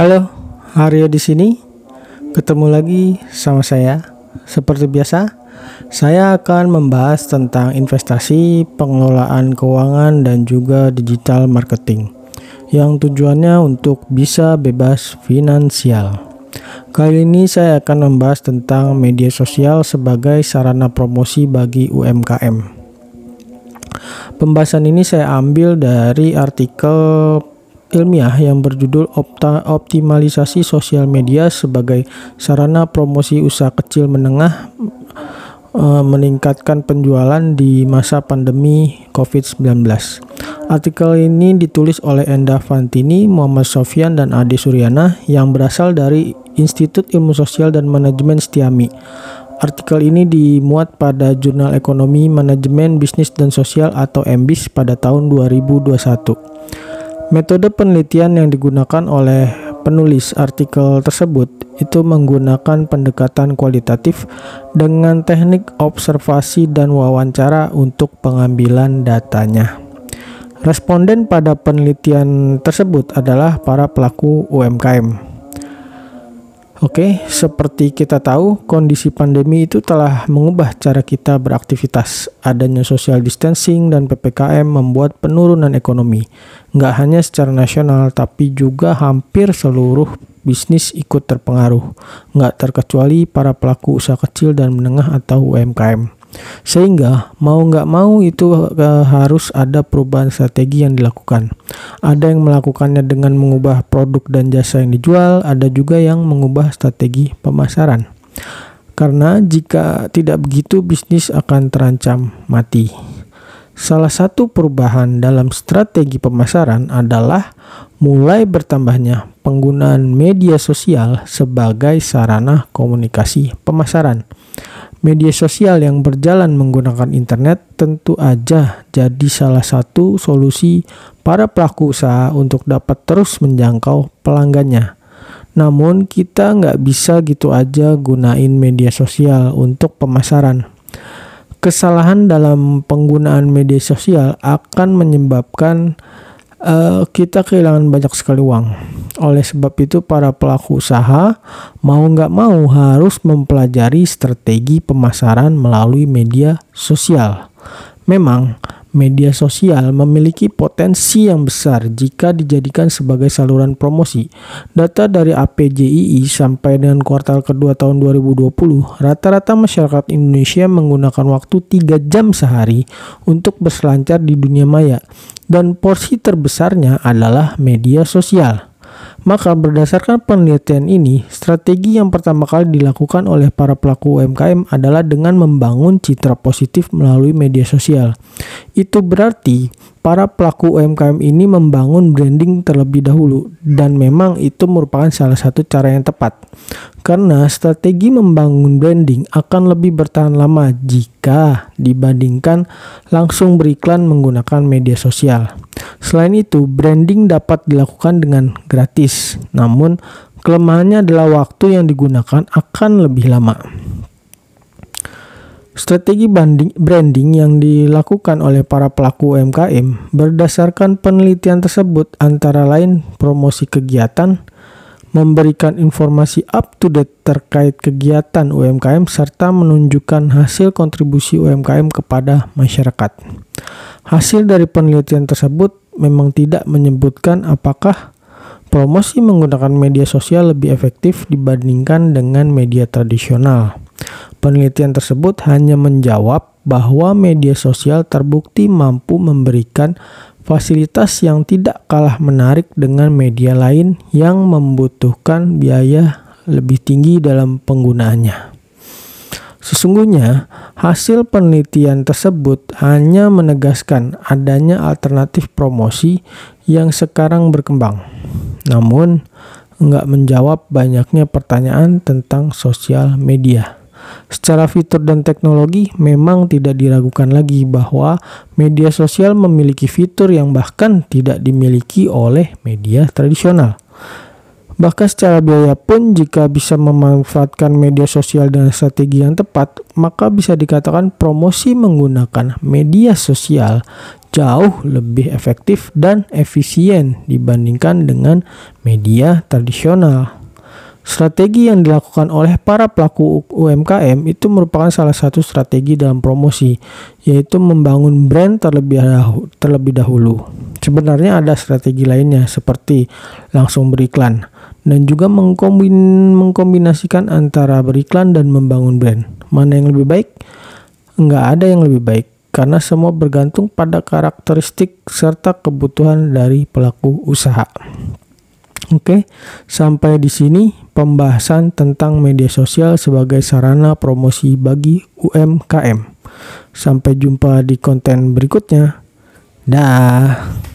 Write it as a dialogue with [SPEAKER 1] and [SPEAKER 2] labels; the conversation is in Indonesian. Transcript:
[SPEAKER 1] Halo, Aryo di sini. Ketemu lagi sama saya. Seperti biasa, saya akan membahas tentang investasi, pengelolaan keuangan dan juga digital marketing yang tujuannya untuk bisa bebas finansial. Kali ini saya akan membahas tentang media sosial sebagai sarana promosi bagi UMKM. Pembahasan ini saya ambil dari artikel ilmiah yang berjudul Opta Optimalisasi Sosial Media sebagai Sarana Promosi Usaha Kecil Menengah e, meningkatkan penjualan di masa pandemi COVID-19. Artikel ini ditulis oleh Enda Fantini, Muhammad Sofyan, dan Ade Suryana yang berasal dari Institut Ilmu Sosial dan Manajemen Setiami. Artikel ini dimuat pada Jurnal Ekonomi, Manajemen, Bisnis, dan Sosial atau MBIS pada tahun 2021. Metode penelitian yang digunakan oleh penulis artikel tersebut itu menggunakan pendekatan kualitatif dengan teknik observasi dan wawancara untuk pengambilan datanya. Responden pada penelitian tersebut adalah para pelaku UMKM. Oke, seperti kita tahu, kondisi pandemi itu telah mengubah cara kita beraktivitas. Adanya social distancing dan PPKM membuat penurunan ekonomi. Nggak hanya secara nasional, tapi juga hampir seluruh bisnis ikut terpengaruh. Nggak terkecuali para pelaku usaha kecil dan menengah atau UMKM. Sehingga mau nggak mau itu uh, harus ada perubahan strategi yang dilakukan. Ada yang melakukannya dengan mengubah produk dan jasa yang dijual, ada juga yang mengubah strategi pemasaran. Karena jika tidak begitu bisnis akan terancam mati. Salah satu perubahan dalam strategi pemasaran adalah mulai bertambahnya penggunaan media sosial sebagai sarana komunikasi pemasaran. Media sosial yang berjalan menggunakan internet tentu aja jadi salah satu solusi para pelaku usaha untuk dapat terus menjangkau pelanggannya. Namun kita nggak bisa gitu aja gunain media sosial untuk pemasaran. Kesalahan dalam penggunaan media sosial akan menyebabkan uh, kita kehilangan banyak sekali uang. Oleh sebab itu para pelaku usaha mau nggak mau harus mempelajari strategi pemasaran melalui media sosial. Memang media sosial memiliki potensi yang besar jika dijadikan sebagai saluran promosi. Data dari APJII sampai dengan kuartal kedua tahun 2020, rata-rata masyarakat Indonesia menggunakan waktu 3 jam sehari untuk berselancar di dunia maya dan porsi terbesarnya adalah media sosial. Maka berdasarkan penelitian ini, strategi yang pertama kali dilakukan oleh para pelaku UMKM adalah dengan membangun citra positif melalui media sosial. Itu berarti para pelaku UMKM ini membangun branding terlebih dahulu dan memang itu merupakan salah satu cara yang tepat. Karena strategi membangun branding akan lebih bertahan lama jika dibandingkan langsung beriklan menggunakan media sosial. Selain itu, branding dapat dilakukan dengan gratis, namun kelemahannya adalah waktu yang digunakan akan lebih lama. Strategi branding yang dilakukan oleh para pelaku UMKM berdasarkan penelitian tersebut antara lain promosi kegiatan, memberikan informasi up to date terkait kegiatan UMKM serta menunjukkan hasil kontribusi UMKM kepada masyarakat. Hasil dari penelitian tersebut memang tidak menyebutkan apakah promosi menggunakan media sosial lebih efektif dibandingkan dengan media tradisional. Penelitian tersebut hanya menjawab bahwa media sosial terbukti mampu memberikan fasilitas yang tidak kalah menarik dengan media lain yang membutuhkan biaya lebih tinggi dalam penggunaannya. Sesungguhnya, hasil penelitian tersebut hanya menegaskan adanya alternatif promosi yang sekarang berkembang. Namun, enggak menjawab banyaknya pertanyaan tentang sosial media. Secara fitur dan teknologi, memang tidak diragukan lagi bahwa media sosial memiliki fitur yang bahkan tidak dimiliki oleh media tradisional. Bahkan secara biaya pun jika bisa memanfaatkan media sosial dengan strategi yang tepat, maka bisa dikatakan promosi menggunakan media sosial jauh lebih efektif dan efisien dibandingkan dengan media tradisional. Strategi yang dilakukan oleh para pelaku UMKM itu merupakan salah satu strategi dalam promosi, yaitu membangun brand. Terlebih dahulu. Sebenarnya ada strategi lainnya seperti langsung beriklan dan juga mengkombin, mengkombinasikan antara beriklan dan membangun brand. Mana yang lebih baik? Enggak ada yang lebih baik karena semua bergantung pada karakteristik serta kebutuhan dari pelaku usaha. Oke, sampai di sini pembahasan tentang media sosial sebagai sarana promosi bagi UMKM. Sampai jumpa di konten berikutnya. Dah.